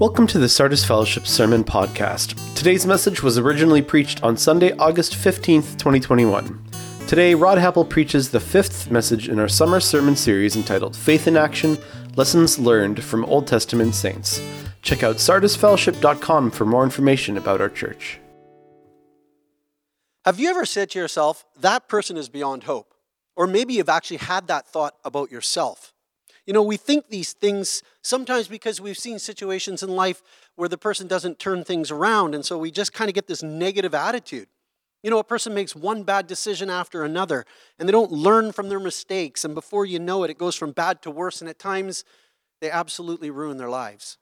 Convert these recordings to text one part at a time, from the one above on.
Welcome to the Sardis Fellowship Sermon Podcast. Today's message was originally preached on Sunday, August 15th, 2021. Today, Rod Happel preaches the fifth message in our summer sermon series entitled Faith in Action Lessons Learned from Old Testament Saints. Check out sardisfellowship.com for more information about our church. Have you ever said to yourself, that person is beyond hope? Or maybe you've actually had that thought about yourself. You know, we think these things sometimes because we've seen situations in life where the person doesn't turn things around, and so we just kind of get this negative attitude. You know, a person makes one bad decision after another, and they don't learn from their mistakes, and before you know it, it goes from bad to worse, and at times they absolutely ruin their lives.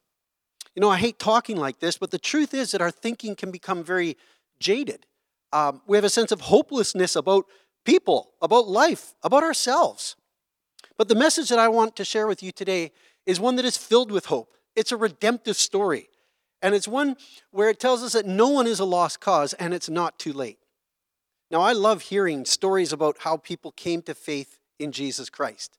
You know, I hate talking like this, but the truth is that our thinking can become very jaded. Um, we have a sense of hopelessness about people, about life, about ourselves. But the message that I want to share with you today is one that is filled with hope. It's a redemptive story. And it's one where it tells us that no one is a lost cause and it's not too late. Now, I love hearing stories about how people came to faith in Jesus Christ.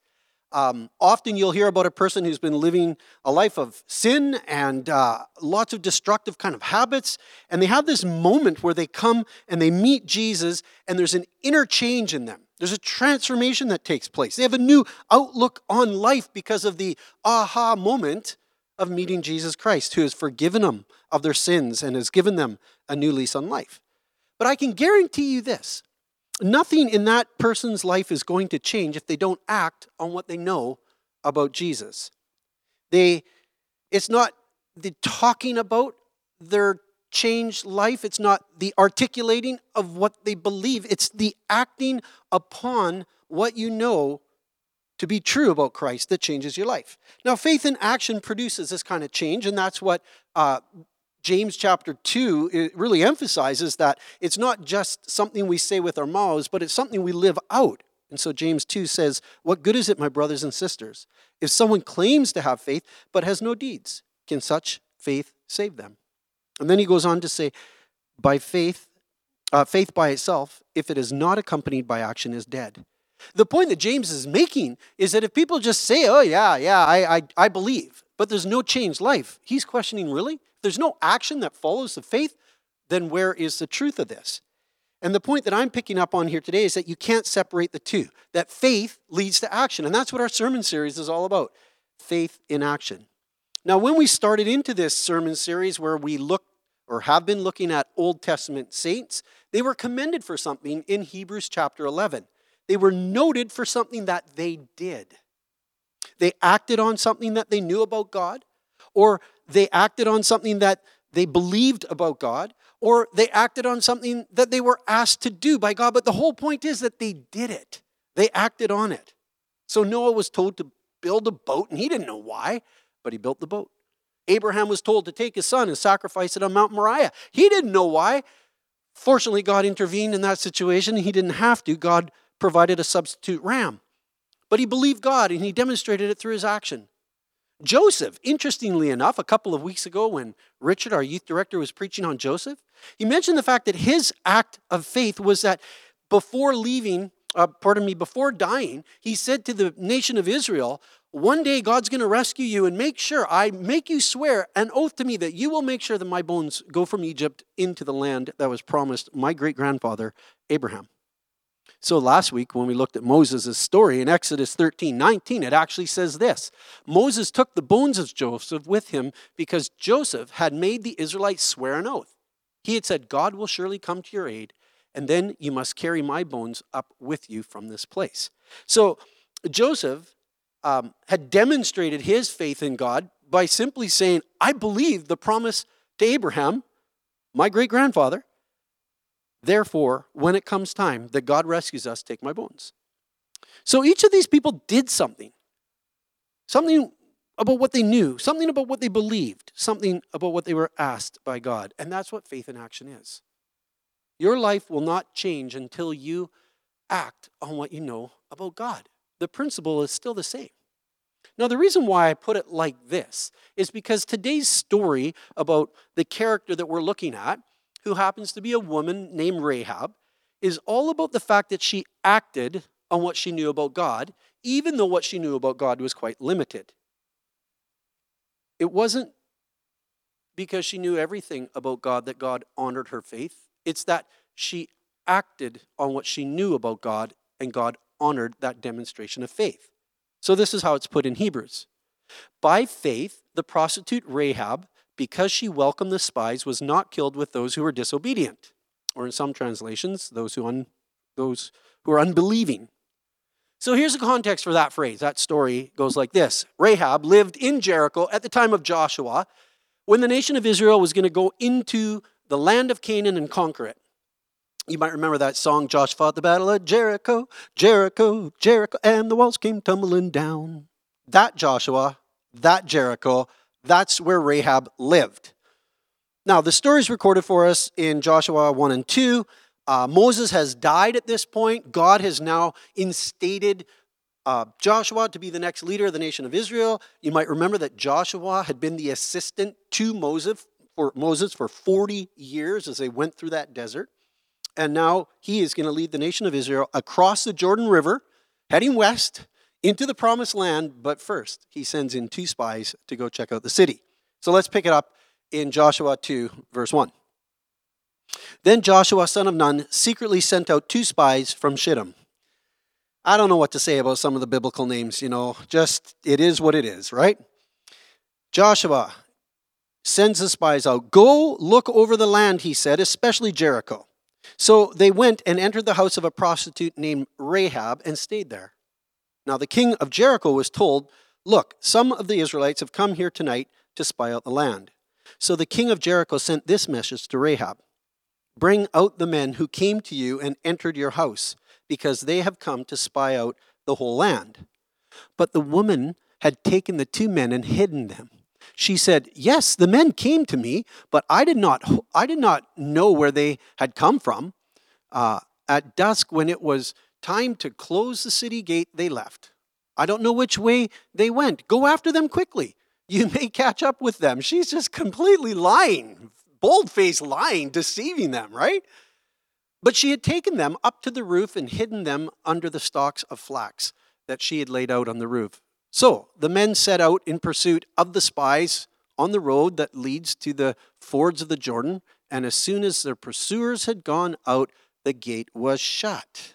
Um, often you'll hear about a person who's been living a life of sin and uh, lots of destructive kind of habits, and they have this moment where they come and they meet Jesus, and there's an interchange in them. There's a transformation that takes place. They have a new outlook on life because of the aha moment of meeting Jesus Christ, who has forgiven them of their sins and has given them a new lease on life. But I can guarantee you this nothing in that person's life is going to change if they don't act on what they know about Jesus. They, it's not the talking about their changed life, it's not the articulating of what they believe, it's the acting upon what you know to be true about Christ that changes your life. Now, faith in action produces this kind of change, and that's what uh, James chapter 2 really emphasizes that it's not just something we say with our mouths, but it's something we live out. And so James 2 says, What good is it, my brothers and sisters, if someone claims to have faith but has no deeds? Can such faith save them? And then he goes on to say, By faith, uh, faith by itself, if it is not accompanied by action, is dead. The point that James is making is that if people just say, Oh, yeah, yeah, I, I, I believe, but there's no changed life, he's questioning, Really? If there's no action that follows the faith, then where is the truth of this? And the point that I'm picking up on here today is that you can't separate the two, that faith leads to action. And that's what our sermon series is all about faith in action. Now, when we started into this sermon series where we look or have been looking at Old Testament saints, they were commended for something in Hebrews chapter 11. They were noted for something that they did. They acted on something that they knew about God, or they acted on something that they believed about God, or they acted on something that they were asked to do by God. But the whole point is that they did it, they acted on it. So Noah was told to build a boat, and he didn't know why, but he built the boat. Abraham was told to take his son and sacrifice it on Mount Moriah. He didn't know why. Fortunately, God intervened in that situation. He didn't have to. God provided a substitute ram. But he believed God and he demonstrated it through his action. Joseph, interestingly enough, a couple of weeks ago when Richard, our youth director, was preaching on Joseph, he mentioned the fact that his act of faith was that before leaving, uh, pardon me, before dying, he said to the nation of Israel, One day God's going to rescue you and make sure, I make you swear an oath to me that you will make sure that my bones go from Egypt into the land that was promised my great grandfather, Abraham. So last week, when we looked at Moses' story in Exodus 13 19, it actually says this Moses took the bones of Joseph with him because Joseph had made the Israelites swear an oath. He had said, God will surely come to your aid, and then you must carry my bones up with you from this place. So Joseph um, had demonstrated his faith in God by simply saying, I believe the promise to Abraham, my great grandfather, Therefore, when it comes time that God rescues us, take my bones. So each of these people did something. Something about what they knew, something about what they believed, something about what they were asked by God. And that's what faith in action is. Your life will not change until you act on what you know about God. The principle is still the same. Now, the reason why I put it like this is because today's story about the character that we're looking at who happens to be a woman named Rahab, is all about the fact that she acted on what she knew about God, even though what she knew about God was quite limited. It wasn't because she knew everything about God, that God honored her faith. It's that she acted on what she knew about God, and God honored that demonstration of faith. So this is how it's put in Hebrews. By faith, the prostitute Rahab, because she welcomed the spies, was not killed with those who were disobedient, or in some translations, those who, un, those who are unbelieving. So here's the context for that phrase. That story goes like this Rahab lived in Jericho at the time of Joshua when the nation of Israel was going to go into the land of Canaan and conquer it. You might remember that song, Josh fought the battle of Jericho, Jericho, Jericho, and the walls came tumbling down. That Joshua, that Jericho, that's where Rahab lived. Now, the story is recorded for us in Joshua 1 and 2. Uh, Moses has died at this point. God has now instated uh, Joshua to be the next leader of the nation of Israel. You might remember that Joshua had been the assistant to Moses for Moses for 40 years as they went through that desert. And now he is going to lead the nation of Israel across the Jordan River, heading west into the promised land. But first, he sends in two spies to go check out the city. So let's pick it up in Joshua 2, verse 1. Then Joshua, son of Nun, secretly sent out two spies from Shittim. I don't know what to say about some of the biblical names, you know, just it is what it is, right? Joshua sends the spies out. Go look over the land, he said, especially Jericho. So they went and entered the house of a prostitute named Rahab and stayed there. Now the king of Jericho was told, Look, some of the Israelites have come here tonight to spy out the land. So the king of Jericho sent this message to Rahab Bring out the men who came to you and entered your house, because they have come to spy out the whole land. But the woman had taken the two men and hidden them. She said, "Yes, the men came to me, but I did not I did not know where they had come from. Uh, at dusk, when it was time to close the city gate, they left. I don't know which way they went. Go after them quickly. You may catch up with them." She's just completely lying, bold faced lying, deceiving them, right? But she had taken them up to the roof and hidden them under the stalks of flax that she had laid out on the roof. So the men set out in pursuit of the spies on the road that leads to the fords of the Jordan, and as soon as their pursuers had gone out, the gate was shut.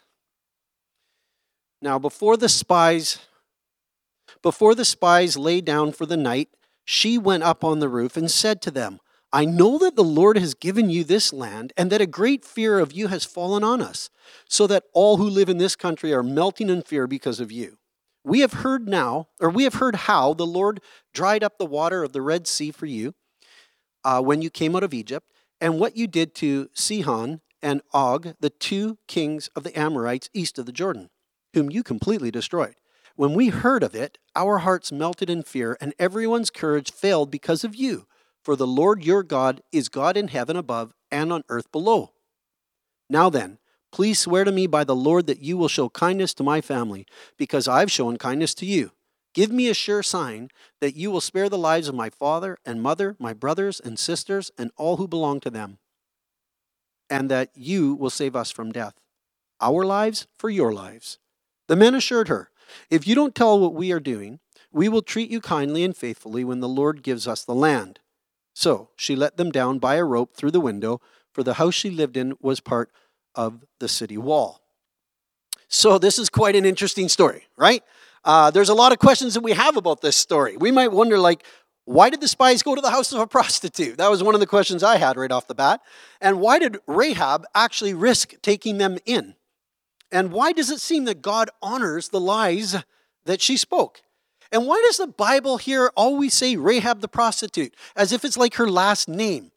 Now, before the spies before the spies lay down for the night, she went up on the roof and said to them, I know that the Lord has given you this land, and that a great fear of you has fallen on us, so that all who live in this country are melting in fear because of you. We have heard now, or we have heard how the Lord dried up the water of the Red Sea for you uh, when you came out of Egypt, and what you did to Sihon and Og, the two kings of the Amorites east of the Jordan, whom you completely destroyed. When we heard of it, our hearts melted in fear, and everyone's courage failed because of you. For the Lord your God is God in heaven above and on earth below. Now then, please swear to me by the Lord that you will show kindness to my family, because I've shown kindness to you. Give me a sure sign that you will spare the lives of my father and mother, my brothers and sisters, and all who belong to them, and that you will save us from death. Our lives for your lives. The men assured her, If you don't tell what we are doing, we will treat you kindly and faithfully when the Lord gives us the land. So she let them down by a rope through the window, for the house she lived in was part of the city wall. So this is quite an interesting story, right? Uh, there's a lot of questions that we have about this story. We might wonder, like, why did the spies go to the house of a prostitute? That was one of the questions I had right off the bat. And why did Rahab actually risk taking them in? And why does it seem that God honors the lies that she spoke? And why does the Bible here always say Rahab the prostitute as if it's like her last name?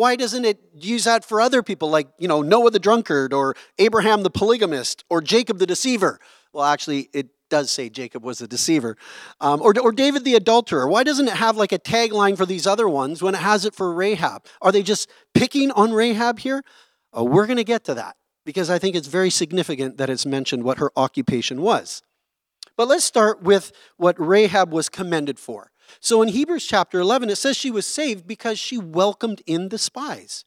Why doesn't it use that for other people like, you know, Noah the drunkard or Abraham the polygamist or Jacob the deceiver? Well, actually, it does say Jacob was a deceiver. Um, or, or David the adulterer. Why doesn't it have like a tagline for these other ones when it has it for Rahab? Are they just picking on Rahab here? Oh, we're going to get to that because I think it's very significant that it's mentioned what her occupation was. But let's start with what Rahab was commended for. So in Hebrews chapter 11, it says she was saved because she welcomed in the spies.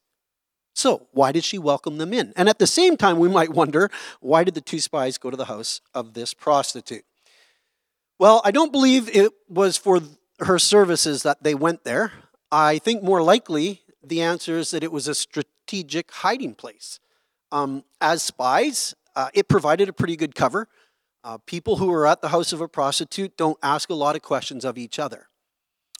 So, why did she welcome them in? And at the same time, we might wonder why did the two spies go to the house of this prostitute? Well, I don't believe it was for her services that they went there. I think more likely the answer is that it was a strategic hiding place. Um, as spies, uh, it provided a pretty good cover. Uh, people who are at the house of a prostitute don't ask a lot of questions of each other.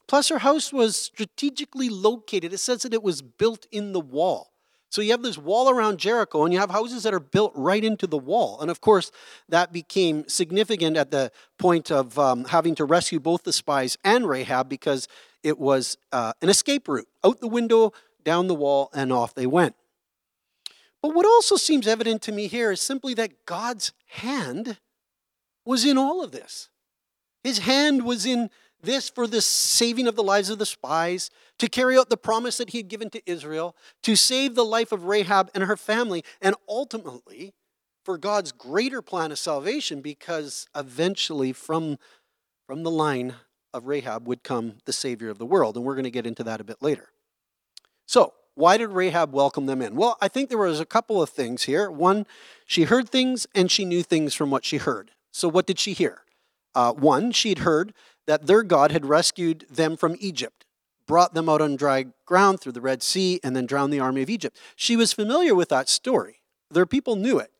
Plus, her house was strategically located. It says that it was built in the wall. So you have this wall around Jericho, and you have houses that are built right into the wall. And of course, that became significant at the point of um, having to rescue both the spies and Rahab because it was uh, an escape route out the window, down the wall, and off they went. But what also seems evident to me here is simply that God's hand was in all of this. His hand was in this for the saving of the lives of the spies, to carry out the promise that he had given to Israel, to save the life of Rahab and her family, and ultimately for God's greater plan of salvation, because eventually from, from the line of Rahab would come the Savior of the world. And we're going to get into that a bit later. So, why did Rahab welcome them in? Well, I think there was a couple of things here. One, she heard things and she knew things from what she heard. So, what did she hear? Uh, one, she'd heard that their God had rescued them from Egypt, brought them out on dry ground through the Red Sea, and then drowned the army of Egypt. She was familiar with that story. Their people knew it.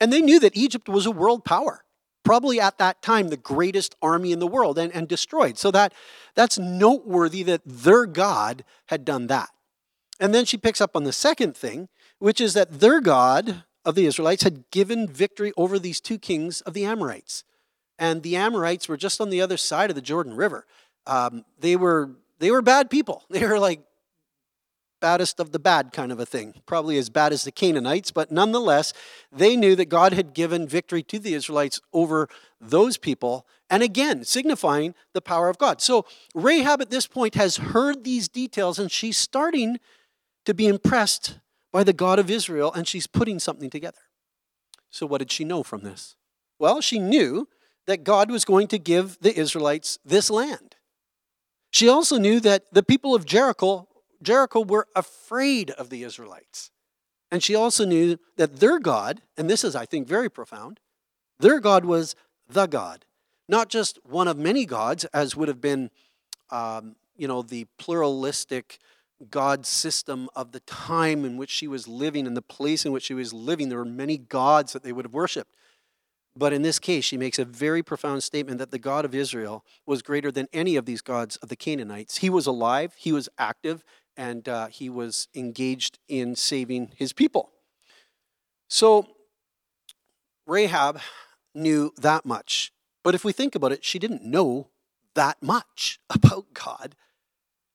And they knew that Egypt was a world power, probably at that time the greatest army in the world and, and destroyed. So that, that's noteworthy that their God had done that. And then she picks up on the second thing, which is that their God of the Israelites had given victory over these two kings of the Amorites and the Amorites were just on the other side of the Jordan River. Um, they were they were bad people. They were like baddest of the bad kind of a thing, probably as bad as the Canaanites, but nonetheless, they knew that God had given victory to the Israelites over those people, and again, signifying the power of God. So Rahab at this point has heard these details and she's starting to be impressed by the God of Israel and she's putting something together. So, what did she know from this? Well, she knew that God was going to give the Israelites this land. She also knew that the people of Jericho, Jericho were afraid of the Israelites. And she also knew that their God, and this is, I think, very profound, their God was the God, not just one of many gods, as would have been, um, you know, the pluralistic God system of the time in which she was living and the place in which she was living. There were many gods that they would have worshipped. But in this case, she makes a very profound statement that the God of Israel was greater than any of these gods of the Canaanites. He was alive, he was active, and uh, he was engaged in saving his people. So Rahab knew that much. But if we think about it, she didn't know that much about God,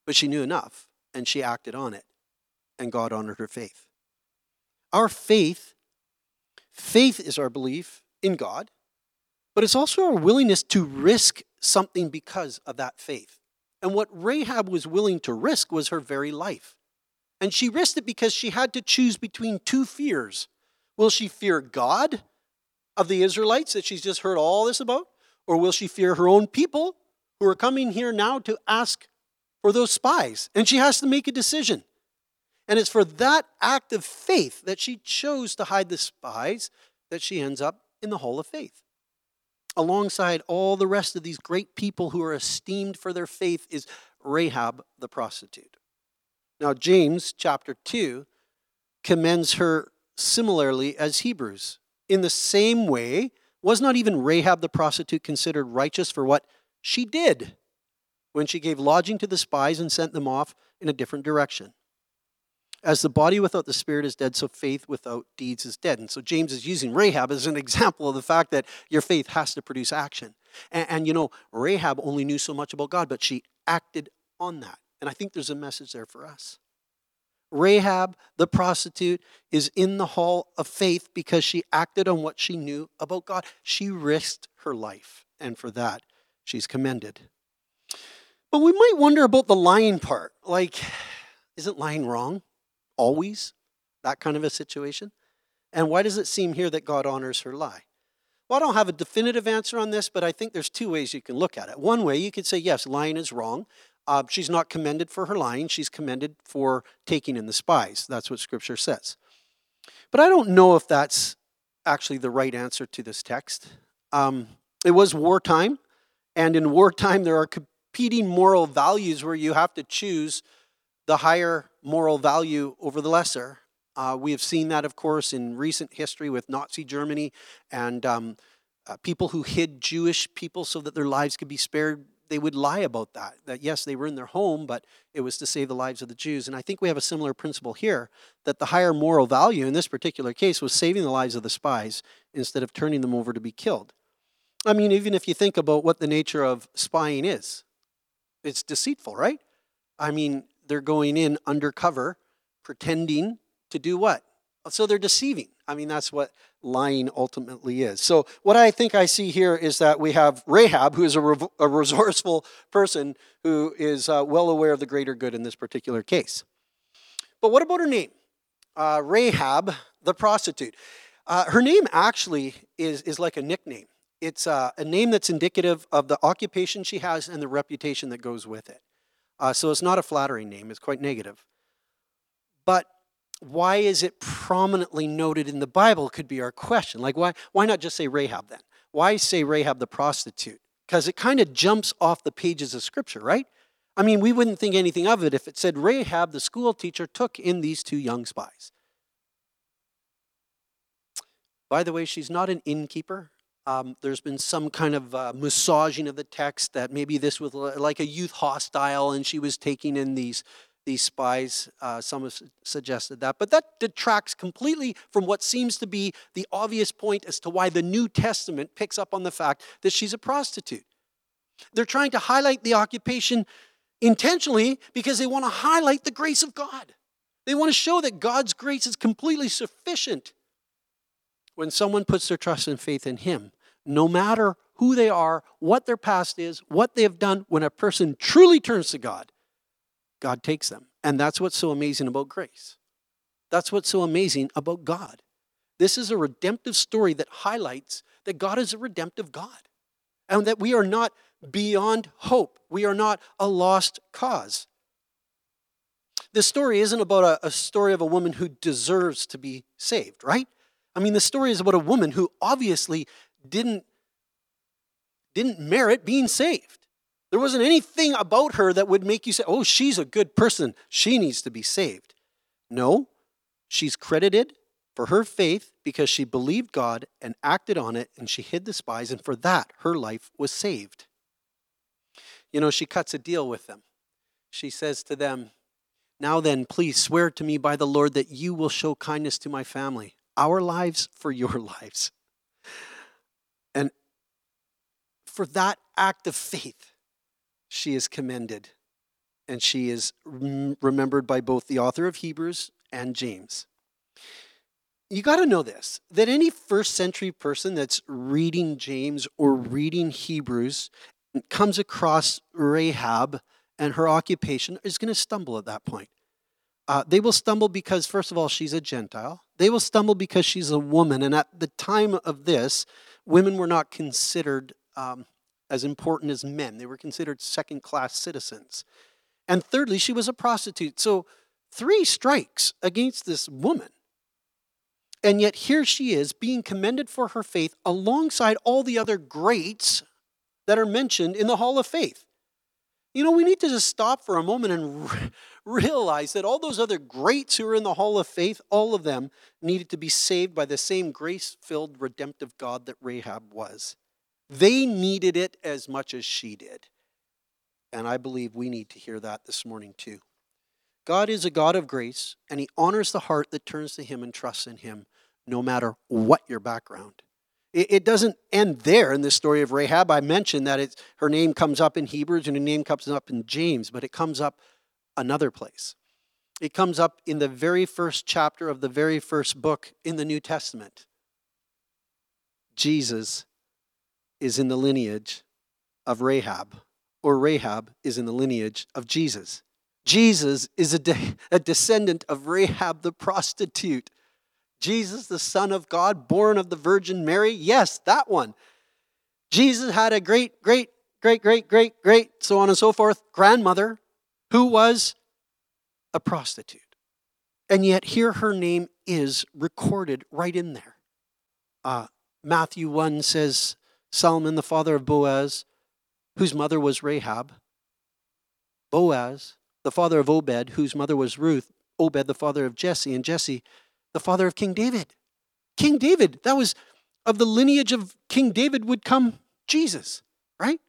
but she knew enough and she acted on it, and God honored her faith. Our faith, faith is our belief in God, but it's also our willingness to risk something because of that faith. And what Rahab was willing to risk was her very life. And she risked it because she had to choose between two fears. Will she fear God of the Israelites that she's just heard all this about? Or will she fear her own people who are coming here now to ask for those spies? And she has to make a decision. And it's for that act of faith that she chose to hide the spies that she ends up in the Hall of Faith. Alongside all the rest of these great people who are esteemed for their faith is Rahab the prostitute. Now, James chapter 2 commends her similarly as Hebrews. In the same way, was not even Rahab the prostitute considered righteous for what she did when she gave lodging to the spies and sent them off in a different direction? As the body without the spirit is dead, so faith without deeds is dead. And so James is using Rahab as an example of the fact that your faith has to produce action. And, and, you know, Rahab only knew so much about God, but she acted on that. And I think there's a message there for us. Rahab, the prostitute, is in the hall of faith because she acted on what she knew about God. She risked her life, and for that, she's commended. But we might wonder about the lying part. Like, isn't lying wrong? Always that kind of a situation? And why does it seem here that God honors her lie? Well, I don't have a definitive answer on this, but I think there's two ways you can look at it. One way, you could say, yes, lying is wrong. Uh, she's not commended for her lying, she's commended for taking in the spies. That's what Scripture says. But I don't know if that's actually the right answer to this text. Um, it was wartime, and in wartime, there are competing moral values where you have to choose the higher moral value over the lesser. Uh, we have seen that, of course, in recent history with Nazi Germany and um, uh, people who hid Jewish people so that their lives could be spared. They would lie about that. That yes, they were in their home, but it was to save the lives of the Jews. And I think we have a similar principle here that the higher moral value in this particular case was saving the lives of the spies instead of turning them over to be killed. I mean, even if you think about what the nature of spying is, it's deceitful, right? I mean, they're going in undercover, pretending to do what? So they're deceiving. I mean, that's what lying ultimately is. So, what I think I see here is that we have Rahab, who is a, a resourceful person who is uh, well aware of the greater good in this particular case. But what about her name? Uh, Rahab, the prostitute. Uh, her name actually is, is like a nickname. It's uh, a name that's indicative of the occupation she has and the reputation that goes with it. Uh, so it's not a flattering name, it's quite negative. But why is it prominently noted in the Bible could be our question. Like, why, why not just say Rahab then? Why say Rahab the prostitute? Because it kind of jumps off the pages of Scripture, right? I mean, we wouldn't think anything of it if it said Rahab, the school teacher, took in these two young spies. By the way, she's not an innkeeper. Um, there's been some kind of uh, massaging of the text that maybe this was like a youth hostile and she was taking in these, these spies. Uh, some have suggested that. But that detracts completely from what seems to be the obvious point as to why the New Testament picks up on the fact that she's a prostitute. They're trying to highlight the occupation intentionally because they want to highlight the grace of God. They want to show that God's grace is completely sufficient when someone puts their trust and faith in Him no matter who they are, what their past is, what they have done, when a person truly turns to God, God takes them. And that's what's so amazing about grace. That's what's so amazing about God. This is a redemptive story that highlights that God is a redemptive God and that we are not beyond hope. We are not a lost cause. This story isn't about a, a, story of a woman who deserves to be saved, right? I mean, the story is about a woman who obviously didn't, didn't merit being saved. There wasn't anything about her that would make you say, oh, she's a good person. She needs to be saved. No, she's credited for her faith because she believed God and acted on it and she hid the spies, and for that, her life was saved. You know, she cuts a deal with them. She says to them, Now then, please swear to me by the Lord that you will show kindness to my family, our lives for your lives. And for that act of faith, she is commended. And she is remembered by both the author of Hebrews and James. You got to know this that any first century person that's reading James or reading Hebrews comes across Rahab and her occupation is going to stumble at that point. Uh, they will stumble because, first of all, she's a Gentile. They will stumble because she's a woman. And at the time of this, women were not considered um, as important as men, they were considered second class citizens. And thirdly, she was a prostitute. So, three strikes against this woman. And yet, here she is being commended for her faith alongside all the other greats that are mentioned in the Hall of Faith. You know, we need to just stop for a moment and re- realize that all those other greats who are in the Hall of Faith, all of them needed to be saved by the same grace filled, redemptive God that Rahab was. They needed it as much as she did. And I believe we need to hear that this morning too. God is a God of grace, and He honors the heart that turns to Him and trusts in Him, no matter what your background. It, doesn't end there in the story of Rahab. I mentioned that it's, her name comes up in Hebrews and her name comes up in James, but it comes up another place. It comes up in the very first chapter of the very first book in the New Testament. Jesus is in the lineage of Rahab, or Rahab is in the lineage of Jesus. Jesus is a, de- a descendant of Rahab the prostitute. Jesus, the Son of God, born of the Virgin Mary? Yes, that one. Jesus had a great, great, great, great, great, great, so on and so forth, grandmother who was a prostitute. And yet, here her name is recorded right in there. Uh, Matthew 1 says, Solomon, the father of Boaz, whose mother was Rahab, Boaz, the father of Obed, whose mother was Ruth, Obed, the father of Jesse, and Jesse, the father of King David. King David, that was of the lineage of King David would come Jesus, right?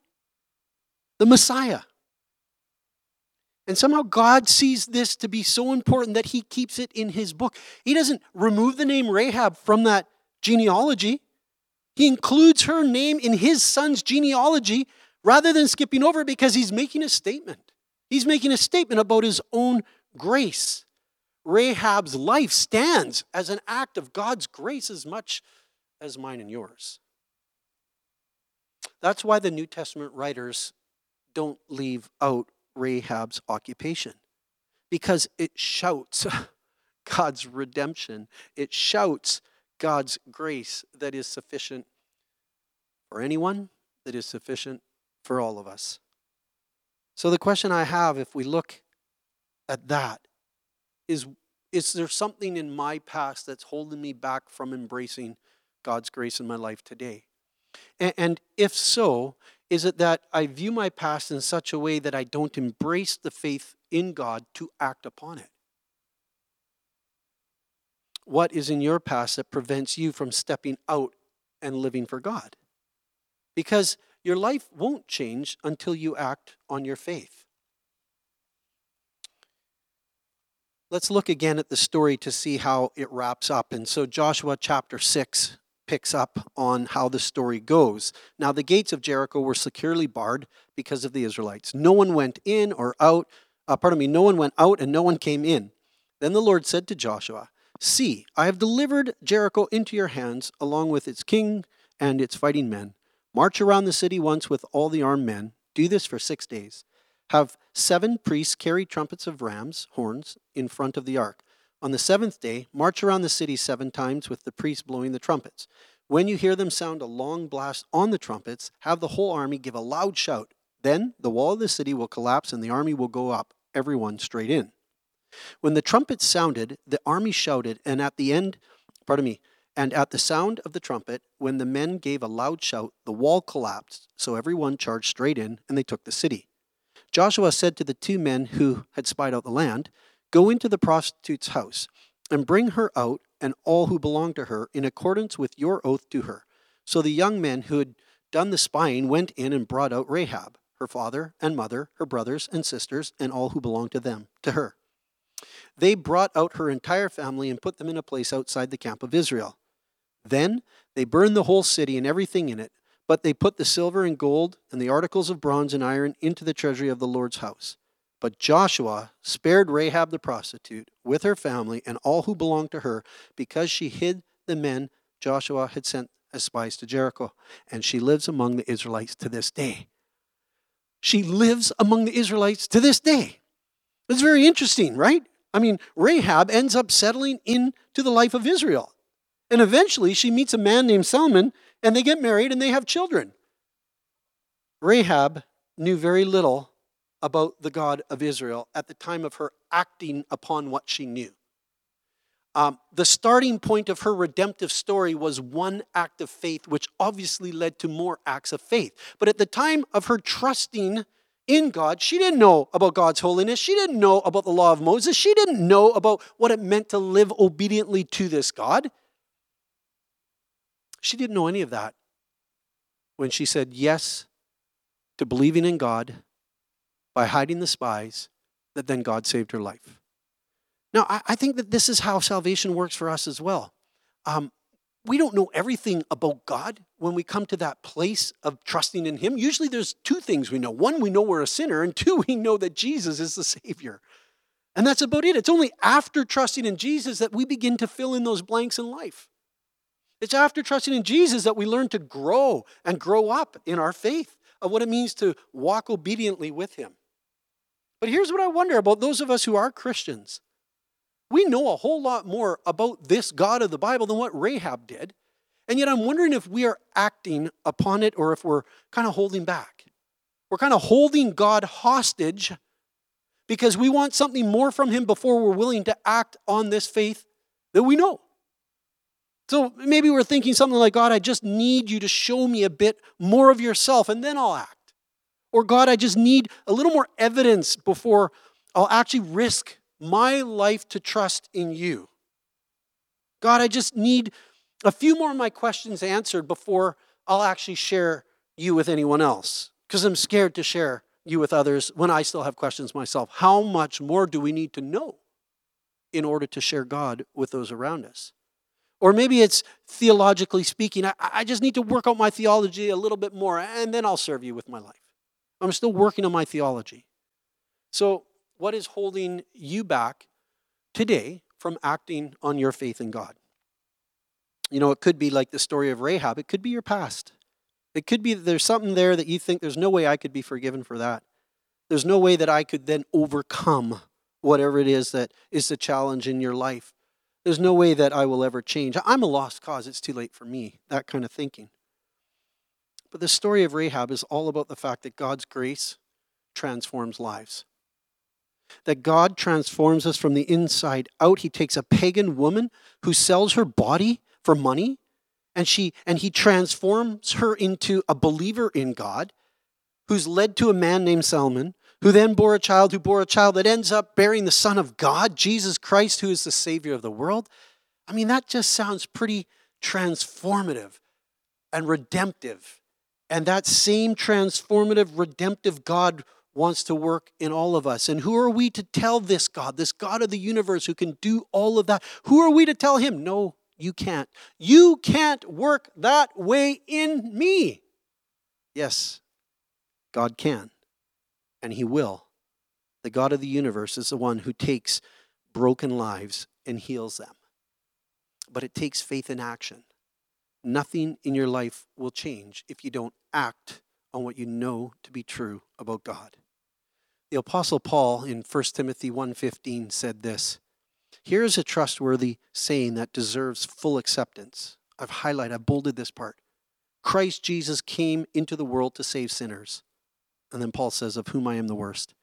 The Messiah. And somehow God sees this to be so important that he keeps it in his book. He doesn't remove the name Rahab from that genealogy. He includes her name in his son's genealogy rather than skipping over it because he's making a statement. He's making a statement about his own grace. Rahab's life stands as an act of God's grace as much as mine and yours. That's why the New Testament writers don't leave out Rahab's occupation because it shouts God's redemption. It shouts God's grace that is sufficient for anyone, that is sufficient for all of us. So, the question I have, if we look at that, is Is there something in my past that's holding me back from embracing God's grace in my life today? And, and if so, is it that I view my past in such a way that I don't embrace the faith in God to act upon it? What is in your past that prevents you from stepping out and living for God? Because your life won't change until you act on your faith. Let's look again at the story to see how it wraps up. And so, Joshua chapter 6, picks up on how the story goes. Now, the gates of Jericho were securely barred because of the Israelites. No one went in or out. Uh, pardon me, no one went out and no one came in. Then the Lord said to Joshua, See, I have delivered Jericho into your hands, along with its king and its fighting men. March around the city once with all the armed men. Do this for six days. Have seven priests carry trumpets of rams' horns in front of the ark. On the seventh day, march around the city seven times with the priests blowing the trumpets. When you hear them sound a long blast on the trumpets, have the whole army give a loud shout. Then the wall of the city will collapse and the army will go up, everyone straight in. When the trumpets sounded, the army shouted, and at the end, pardon me, and at the sound of the trumpet, when the men gave a loud shout, the wall collapsed, so everyone charged straight in, and they took the city. Joshua said to the two men who had spied out the land, Go into the prostitute's house and bring her out and all who belong to her in accordance with your oath to her. So the young men who had done the spying went in and brought out Rahab, her father and mother, her brothers and sisters, and all who belonged to them, to her. They brought out her entire family and put them in a place outside the camp of Israel. Then they burned the whole city and everything in it, but they put the silver and gold and the articles of bronze and iron into the treasury of the Lord's house. But Joshua spared Rahab the prostitute with her family and all who belonged to her because she hid the men Joshua had sent as spies to Jericho. And she lives among the Israelites to this day. She lives among the Israelites to this day. It's very interesting, right? I mean, Rahab ends up settling into the life of Israel. And eventually she meets a man named Salmon and they get married and they have children. Rahab knew very little about the God of Israel at the time of her acting upon what she knew. Um, the starting point of her redemptive story was one act of faith, which obviously led to more acts of faith. But at the time of her trusting in God, she didn't know about God's holiness. She didn't know about the law of Moses. She didn't know about what it meant to live obediently to this God. She didn't know any of that when she said yes to believing in God by hiding the spies that then God saved her life. Now, I, think that this is how salvation works for us as well. Um, we don't know everything about God when we come to that place of trusting in Him. Usually there's two things we know. One, we know we're a sinner, and two, we know that Jesus is the Savior. And that's about it. It's only after trusting in Jesus that we begin to fill in those blanks in life. It's after trusting in Jesus that we learn to grow and grow up in our faith of what it means to walk obediently with Him. But here's what I wonder about those of us who are Christians. We know a whole lot more about this God of the Bible than what Rahab did. And yet I'm wondering if we are acting upon it or if we're kind of holding back. We're kind of holding God hostage because we want something more from Him before we're willing to act on this faith that we know. So maybe we're thinking something like, God, I just need you to show me a bit more of yourself and then I'll act. Or, God, I just need a little more evidence before I'll actually risk my life to trust in you. God, I just need a few more of my questions answered before I'll actually share you with anyone else because I'm scared to share you with others when I still have questions myself. How much more do we need to know in order to share God with those around us? Or maybe it's theologically speaking, I, I just need to work out my theology a little bit more and then I'll serve you with my life. I'm still working on my theology. So, what is holding you back today from acting on your faith in God? You know, it could be like the story of Rahab, it could be your past. It could be that there's something there that you think there's no way I could be forgiven for that. There's no way that I could then overcome whatever it is that is the challenge in your life. There's no way that I will ever change. I'm a lost cause. It's too late for me. That kind of thinking. But the story of Rahab is all about the fact that God's grace transforms lives. That God transforms us from the inside out. He takes a pagan woman who sells her body for money and she and he transforms her into a believer in God who's led to a man named Solomon who then bore a child who bore a child that ends up bearing the son of God Jesus Christ who is the savior of the world I mean that just sounds pretty transformative and redemptive and that same transformative redemptive God wants to work in all of us. And who are we to tell this God, this God of the universe who can do all of that? Who are we to tell him, no, you can't. You can't work that way in me. Yes, God can, and He will. The God of the universe is the one who takes broken lives and heals them. But it takes faith in action. Nothing in your life will change if you don't act on what you know to be true about God. The apostle Paul in 1 Timothy 1:15 said this, here is a trustworthy saying that deserves full acceptance. I've highlighted, I've bolded this part. Christ Jesus came into the world to save sinners. And then Paul says, Of whom I am the worst.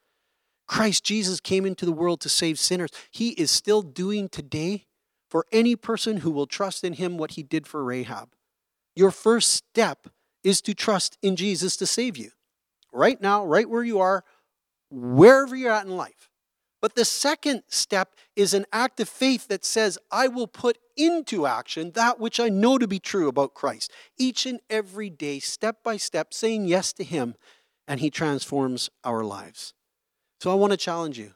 Christ Jesus came into the world to save sinners. He is still doing today for any person who will trust in him what he did for Rahab. Your first step is to trust in Jesus to save you. Right now, right where you are, wherever you're at in life. But the second step is an act of faith that says, I will put into action that which I know to be true about Christ. Each and every day, step by step, saying yes to Him, and He transforms our lives. So I want to challenge you.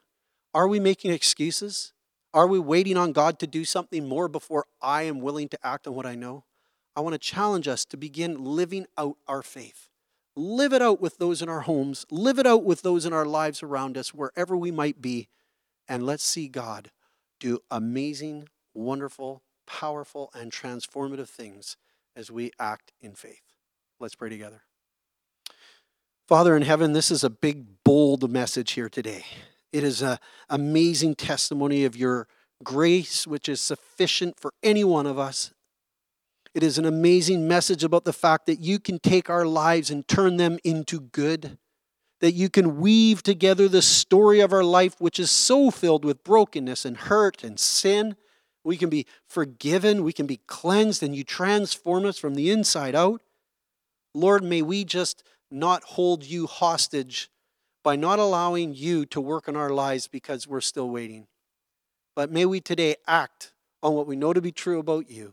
Are we making excuses? Are we waiting on God to do something more before I am willing to act on what I know? I want to challenge us to begin living out our faith. Live it out with those in our homes, live it out with those in our lives around us, wherever we might be, and let's see God do amazing, wonderful, powerful, and transformative things as we act in faith. Let's pray together. Father in heaven, this is a big, bold message here today. It is an amazing testimony of your grace, which is sufficient for any one of us it is an amazing message about the fact that you can take our lives and turn them into good. That you can weave together the story of our life, which is so filled with brokenness and hurt and sin. We can be forgiven, we can be cleansed, and you transform us from the inside out. Lord, may we just not hold you hostage by not allowing you to work in our lives because we're still waiting. But may we today act on what we know to be true about you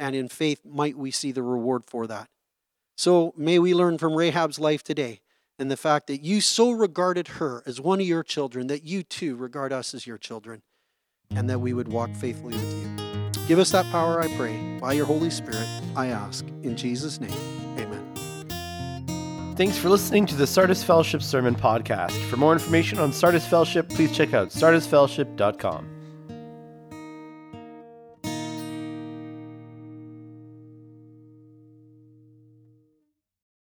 and in faith might we see the reward for that. So may we learn from Rahab's life today and the fact that you so regarded her as one of your children that you too regard us as your children and that we would walk faithfully with you. Give us that power, I pray. By your Holy Spirit, I ask. In Jesus' name, amen. Thanks for listening to the Sardis Fellowship Sermon Podcast. For more information on Sardis Fellowship, please check out sardisfellowship.com.